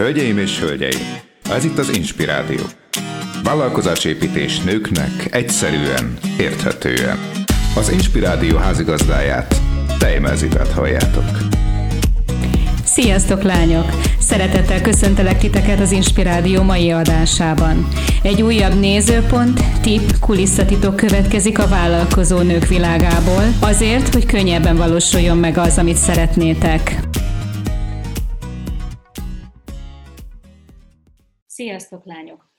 Hölgyeim és hölgyeim, ez itt az Inspirádió. Vállalkozásépítés nőknek egyszerűen, érthetően. Az Inspirádió házigazdáját, Tejmelzitet halljátok. Sziasztok lányok! Szeretettel köszöntelek titeket az Inspirádió mai adásában. Egy újabb nézőpont, tip, kulisszatitok következik a vállalkozó nők világából, azért, hogy könnyebben valósuljon meg az, amit szeretnétek. Sziasztok lányok!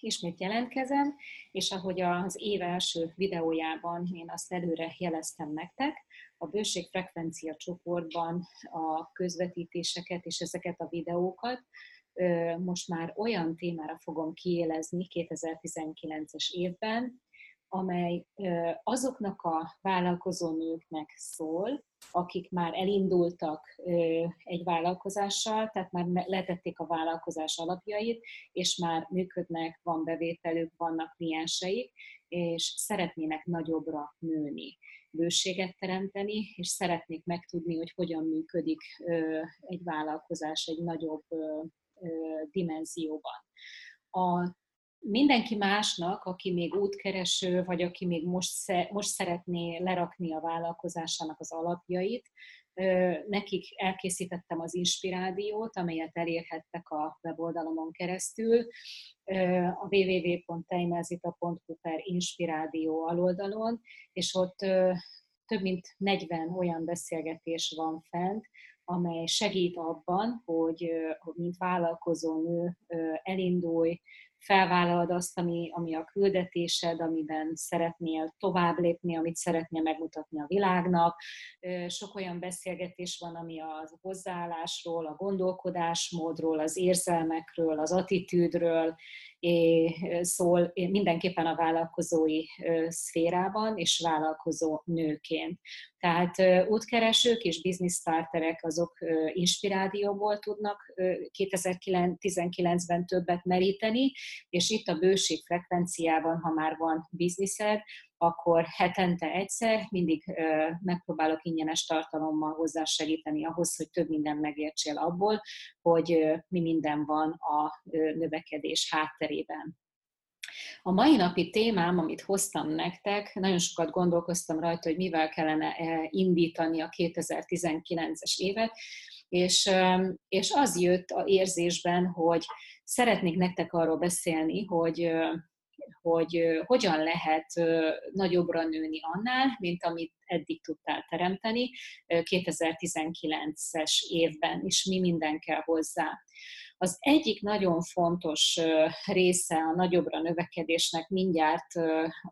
Ismét jelentkezem, és ahogy az év első videójában én azt előre jeleztem nektek, a bőségfrekvencia csoportban a közvetítéseket és ezeket a videókat most már olyan témára fogom kiélezni 2019-es évben, amely azoknak a vállalkozó nőknek szól, akik már elindultak egy vállalkozással, tehát már letették a vállalkozás alapjait, és már működnek, van bevételük, vannak klienseik, és szeretnének nagyobbra nőni, bőséget teremteni, és szeretnék megtudni, hogy hogyan működik egy vállalkozás egy nagyobb dimenzióban. A mindenki másnak, aki még útkereső, vagy aki még most, most szeretné lerakni a vállalkozásának az alapjait, nekik elkészítettem az inspirádiót, amelyet elérhettek a weboldalomon keresztül, a www.teimelzita.hu per inspirádió aloldalon, és ott több mint 40 olyan beszélgetés van fent, amely segít abban, hogy mint vállalkozó nő elindulj, felvállalod azt, ami, ami a küldetésed, amiben szeretnél tovább lépni, amit szeretnél megmutatni a világnak. Sok olyan beszélgetés van, ami a hozzáállásról, a gondolkodásmódról, az érzelmekről, az attitűdről, szól mindenképpen a vállalkozói szférában és vállalkozó nőként. Tehát útkeresők és business starterek azok inspirációból tudnak 2019-ben többet meríteni, és itt a bőség frekvenciában, ha már van bizniszed, akkor hetente egyszer mindig megpróbálok ingyenes tartalommal hozzásegíteni ahhoz, hogy több minden megértsél abból, hogy mi minden van a növekedés hátterében. A mai napi témám, amit hoztam nektek, nagyon sokat gondolkoztam rajta, hogy mivel kellene indítani a 2019-es évet, és, és az jött a érzésben, hogy szeretnék nektek arról beszélni, hogy hogy hogyan lehet nagyobbra nőni annál, mint amit eddig tudtál teremteni 2019-es évben, és mi minden kell hozzá. Az egyik nagyon fontos része a nagyobbra növekedésnek mindjárt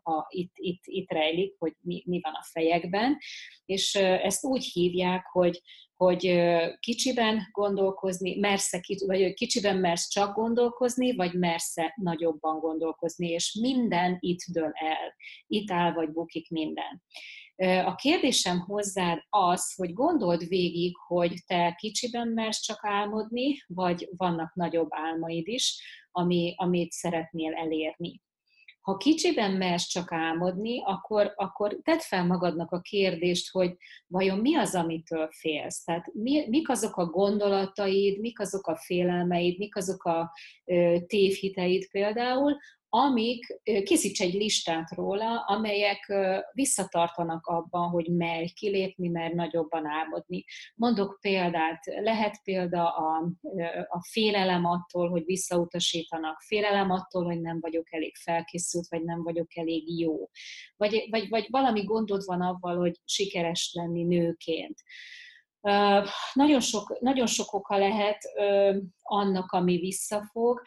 a, itt, itt, itt rejlik, hogy mi, mi van a fejekben, és ezt úgy hívják, hogy hogy kicsiben gondolkozni, mersz vagy kicsiben mersz csak gondolkozni, vagy mersz nagyobban gondolkozni, és minden itt dől el. Itt áll vagy bukik minden. A kérdésem hozzád az, hogy gondold végig, hogy te kicsiben mersz csak álmodni, vagy vannak nagyobb álmaid is, ami, amit szeretnél elérni. Ha kicsiben mersz csak álmodni, akkor, akkor tedd fel magadnak a kérdést, hogy vajon mi az, amitől félsz. Tehát mi, mik azok a gondolataid, mik azok a félelmeid, mik azok a ö, tévhiteid például, amik, készíts egy listát róla, amelyek visszatartanak abban, hogy merj kilépni, mer nagyobban álmodni. Mondok példát, lehet példa a, a félelem attól, hogy visszautasítanak, félelem attól, hogy nem vagyok elég felkészült, vagy nem vagyok elég jó. Vagy, vagy, vagy valami gondod van avval, hogy sikeres lenni nőként. Nagyon sok, nagyon sok oka lehet annak, ami visszafog.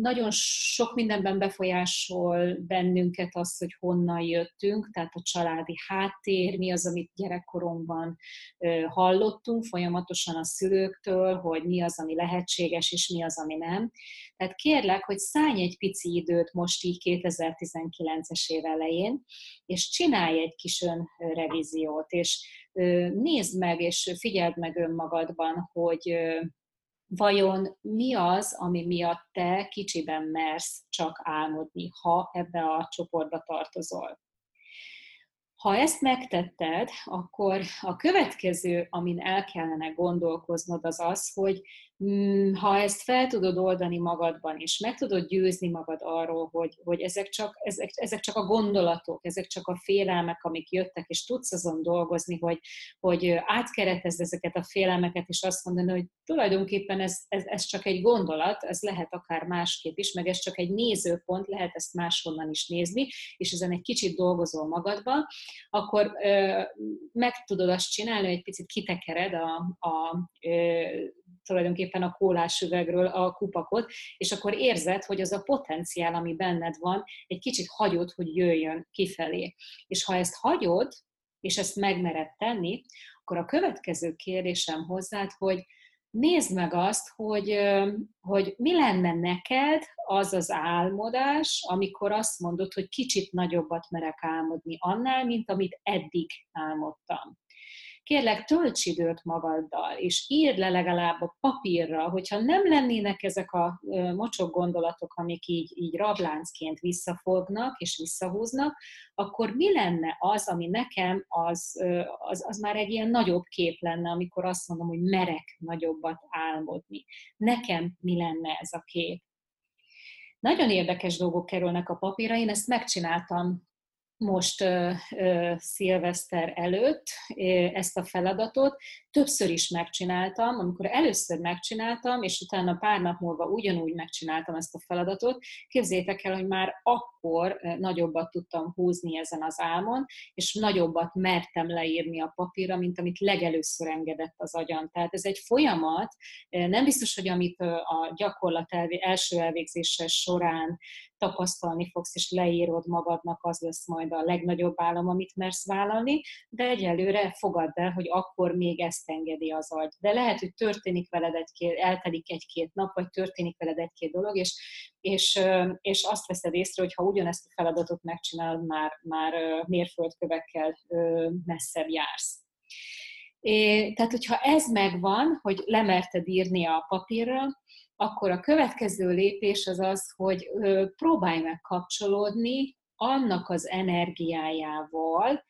Nagyon sok mindenben befolyásol bennünket az, hogy honnan jöttünk, tehát a családi háttér, mi az, amit gyerekkoromban hallottunk folyamatosan a szülőktől, hogy mi az, ami lehetséges, és mi az, ami nem. Tehát kérlek, hogy szállj egy pici időt most így 2019-es év elején, és csinálj egy kis önrevíziót, és nézd meg, és figyeld meg önmagadban, hogy vajon mi az, ami miatt te kicsiben mersz csak álmodni, ha ebbe a csoportba tartozol. Ha ezt megtetted, akkor a következő, amin el kellene gondolkoznod, az az, hogy ha ezt fel tudod oldani magadban, és meg tudod győzni magad arról, hogy, hogy ezek, csak, ezek, ezek csak a gondolatok, ezek csak a félelmek, amik jöttek, és tudsz azon dolgozni, hogy, hogy átkeretezd ezeket a félelmeket, és azt mondani, hogy tulajdonképpen ez, ez, ez csak egy gondolat, ez lehet akár másképp is, meg ez csak egy nézőpont, lehet ezt máshonnan is nézni, és ezen egy kicsit dolgozol magadban, akkor ö, meg tudod azt csinálni, hogy egy picit kitekered a, a ö, tulajdonképpen a kólás üvegről a kupakot, és akkor érzed, hogy az a potenciál, ami benned van, egy kicsit hagyod, hogy jöjjön kifelé. És ha ezt hagyod, és ezt megmered tenni, akkor a következő kérdésem hozzád, hogy nézd meg azt, hogy, hogy mi lenne neked az az álmodás, amikor azt mondod, hogy kicsit nagyobbat merek álmodni annál, mint amit eddig álmodtam kérlek, tölts időt magaddal, és írd le legalább a papírra, hogyha nem lennének ezek a mocsok gondolatok, amik így, így rabláncként visszafognak és visszahúznak, akkor mi lenne az, ami nekem az, az, az már egy ilyen nagyobb kép lenne, amikor azt mondom, hogy merek nagyobbat álmodni. Nekem mi lenne ez a kép? Nagyon érdekes dolgok kerülnek a papírra, én ezt megcsináltam most uh, szilveszter előtt ezt a feladatot. Többször is megcsináltam, amikor először megcsináltam, és utána pár nap múlva ugyanúgy megcsináltam ezt a feladatot, képzétek el, hogy már akkor nagyobbat tudtam húzni ezen az álmon, és nagyobbat mertem leírni a papírra, mint amit legelőször engedett az agyam. Tehát ez egy folyamat, nem biztos, hogy amit a gyakorlat első elvégzése során tapasztalni fogsz, és leírod magadnak, az lesz majd a legnagyobb állam, amit mersz vállalni, de egyelőre fogadd el, hogy akkor még ezt engedi az agy. De lehet, hogy történik veled egy-két, eltelik egy-két nap, vagy történik veled egy-két dolog, és, és, és azt veszed észre, hogy ha ugyanezt a feladatot megcsinálod, már, már mérföldkövekkel messzebb jársz. É, tehát, hogyha ez megvan, hogy lemerted írni a papírra, akkor a következő lépés az az, hogy próbálj meg kapcsolódni annak az energiájával,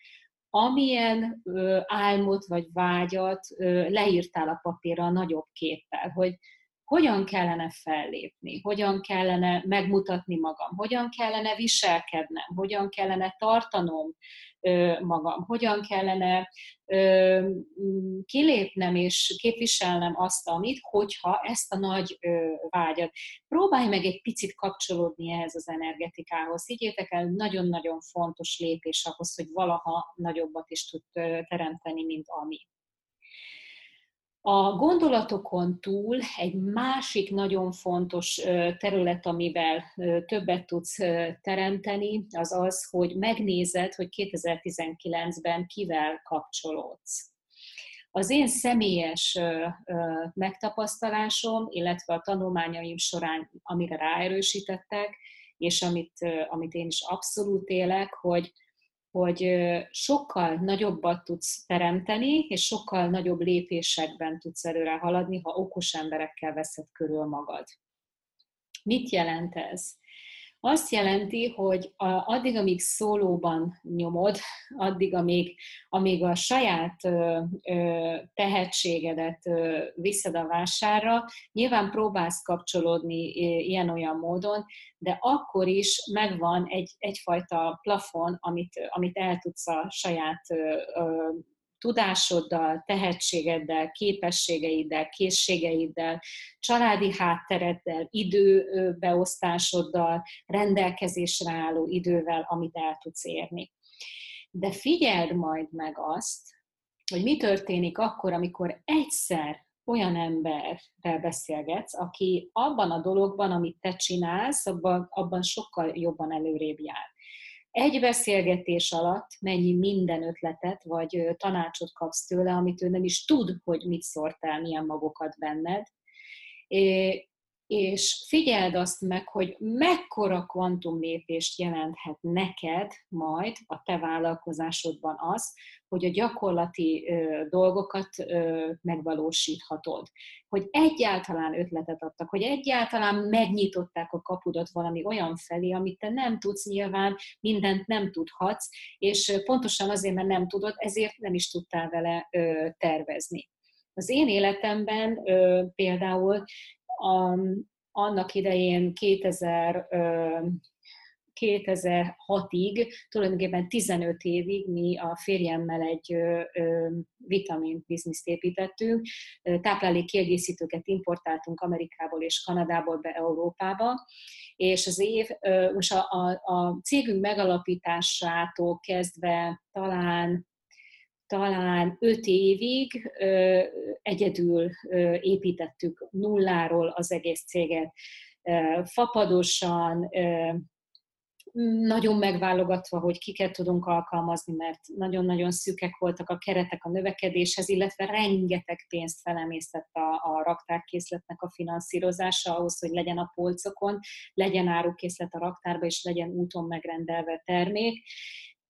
amilyen álmot vagy vágyat leírtál a papírra a nagyobb képpel, hogy hogyan kellene fellépni, hogyan kellene megmutatni magam, hogyan kellene viselkednem, hogyan kellene tartanom magam, hogyan kellene kilépnem és képviselnem azt, amit, hogyha ezt a nagy vágyat. Próbálj meg egy picit kapcsolódni ehhez az energetikához. Higgyétek el, nagyon-nagyon fontos lépés ahhoz, hogy valaha nagyobbat is tud teremteni, mint ami. A gondolatokon túl egy másik nagyon fontos terület, amivel többet tudsz teremteni, az az, hogy megnézed, hogy 2019-ben kivel kapcsolódsz. Az én személyes megtapasztalásom, illetve a tanulmányaim során, amire ráerősítettek, és amit, amit én is abszolút élek, hogy hogy sokkal nagyobbat tudsz teremteni, és sokkal nagyobb lépésekben tudsz előre haladni, ha okos emberekkel veszed körül magad. Mit jelent ez? Azt jelenti, hogy addig, amíg szólóban nyomod, addig, amíg, amíg a saját tehetségedet viszed a vásárra, nyilván próbálsz kapcsolódni ilyen-olyan módon, de akkor is megvan egy, egyfajta plafon, amit, amit el tudsz a saját tudásoddal, tehetségeddel, képességeiddel, készségeiddel, családi háttereddel, időbeosztásoddal, rendelkezésre álló idővel, amit el tudsz érni. De figyeld majd meg azt, hogy mi történik akkor, amikor egyszer olyan emberrel beszélgetsz, aki abban a dologban, amit te csinálsz, abban, abban sokkal jobban előrébb jár egy beszélgetés alatt mennyi minden ötletet vagy tanácsot kapsz tőle, amit ő nem is tud, hogy mit szórtál, milyen magokat benned. És figyeld azt meg, hogy mekkora kvantumlépést jelenthet neked majd a te vállalkozásodban az, hogy a gyakorlati ö, dolgokat ö, megvalósíthatod. Hogy egyáltalán ötletet adtak, hogy egyáltalán megnyitották a kapudat valami olyan felé, amit te nem tudsz nyilván, mindent nem tudhatsz, és pontosan azért, mert nem tudod, ezért nem is tudtál vele ö, tervezni. Az én életemben például a, annak idején 2000 2006-ig, tulajdonképpen 15 évig mi a férjemmel egy vitamin bizniszt építettünk, táplálék kiegészítőket importáltunk Amerikából és Kanadából be Európába, és az év, most a, a, a cégünk megalapításától kezdve talán talán öt évig egyedül építettük nulláról az egész céget. Fapadosan, nagyon megválogatva, hogy kiket tudunk alkalmazni, mert nagyon-nagyon szűkek voltak a keretek a növekedéshez, illetve rengeteg pénzt felemésztett a, a raktárkészletnek a finanszírozása ahhoz, hogy legyen a polcokon, legyen árukészlet a raktárba, és legyen úton megrendelve termék.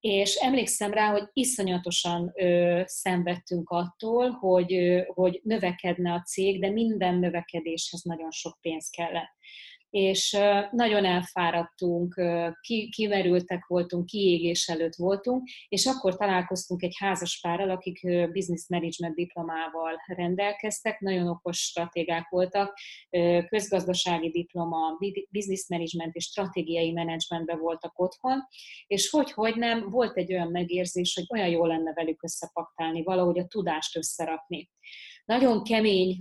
És emlékszem rá, hogy iszonyatosan ö, szenvedtünk attól, hogy, ö, hogy növekedne a cég, de minden növekedéshez nagyon sok pénz kellett és nagyon elfáradtunk, kimerültek voltunk, kiégés előtt voltunk, és akkor találkoztunk egy házas párral, akik business management diplomával rendelkeztek, nagyon okos stratégák voltak, közgazdasági diploma, business management és stratégiai menedzsmentben voltak otthon, és hogy, hogy nem, volt egy olyan megérzés, hogy olyan jó lenne velük összepaktálni, valahogy a tudást összerakni. Nagyon kemény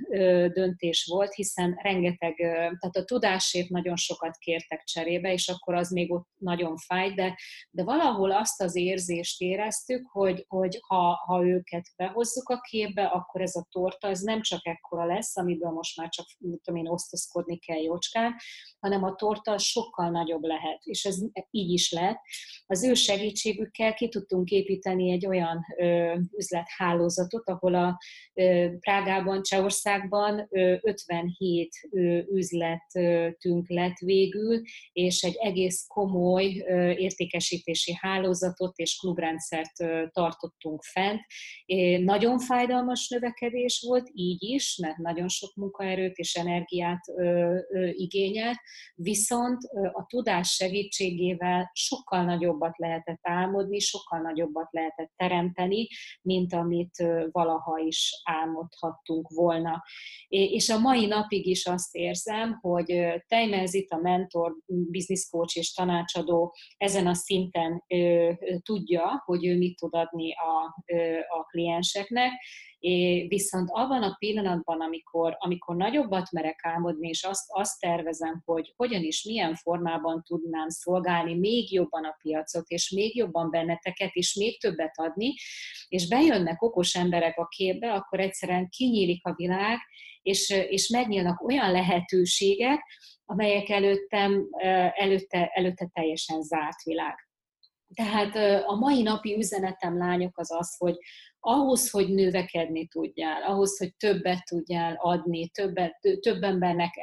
döntés volt, hiszen rengeteg, tehát a tudásért nagyon sokat kértek cserébe, és akkor az még ott nagyon fáj, de, de valahol azt az érzést éreztük, hogy, hogy ha, ha őket behozzuk a képbe, akkor ez a torta, ez nem csak ekkora lesz, amiből most már csak, tudom én, osztozkodni kell jócskán, hanem a torta sokkal nagyobb lehet, és ez így is lett. Az ő segítségükkel ki tudtunk építeni egy olyan üzlethálózatot, ahol a ö, Prágában, Csehországban 57 üzletünk lett végül, és egy egész komoly értékesítési hálózatot és klubrendszert tartottunk fent. Nagyon fájdalmas növekedés volt, így is, mert nagyon sok munkaerőt és energiát igényelt, viszont a tudás segítségével sokkal nagyobbat lehetett álmodni, sokkal nagyobbat lehetett teremteni, mint amit valaha is álmodhat tudhattunk volna. És a mai napig is azt érzem, hogy Tejmez itt a mentor, business és tanácsadó ezen a szinten tudja, hogy ő mit tud adni a, a klienseknek, É, viszont abban a pillanatban, amikor, amikor nagyobbat merek álmodni, és azt, azt tervezem, hogy hogyan is, milyen formában tudnám szolgálni még jobban a piacot, és még jobban benneteket, és még többet adni, és bejönnek okos emberek a képbe, akkor egyszerűen kinyílik a világ, és, és megnyílnak olyan lehetőségek, amelyek előttem, előtte, előtte teljesen zárt világ. Tehát a mai napi üzenetem, lányok, az az, hogy ahhoz, hogy növekedni tudjál, ahhoz, hogy többet tudjál adni, többet, több embernek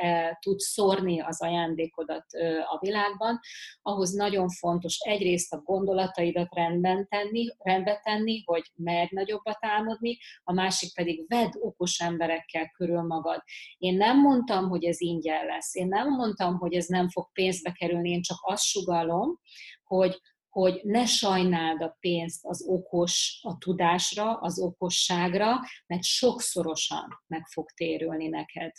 tud szórni az ajándékodat a világban, ahhoz nagyon fontos egyrészt a gondolataidat rendben tenni, rendbe tenni, hogy meg nagyobbat álmodni, a másik pedig vedd okos emberekkel körül magad. Én nem mondtam, hogy ez ingyen lesz, én nem mondtam, hogy ez nem fog pénzbe kerülni, én csak azt sugalom, hogy hogy ne sajnáld a pénzt az okos, a tudásra, az okosságra, mert sokszorosan meg fog térülni neked.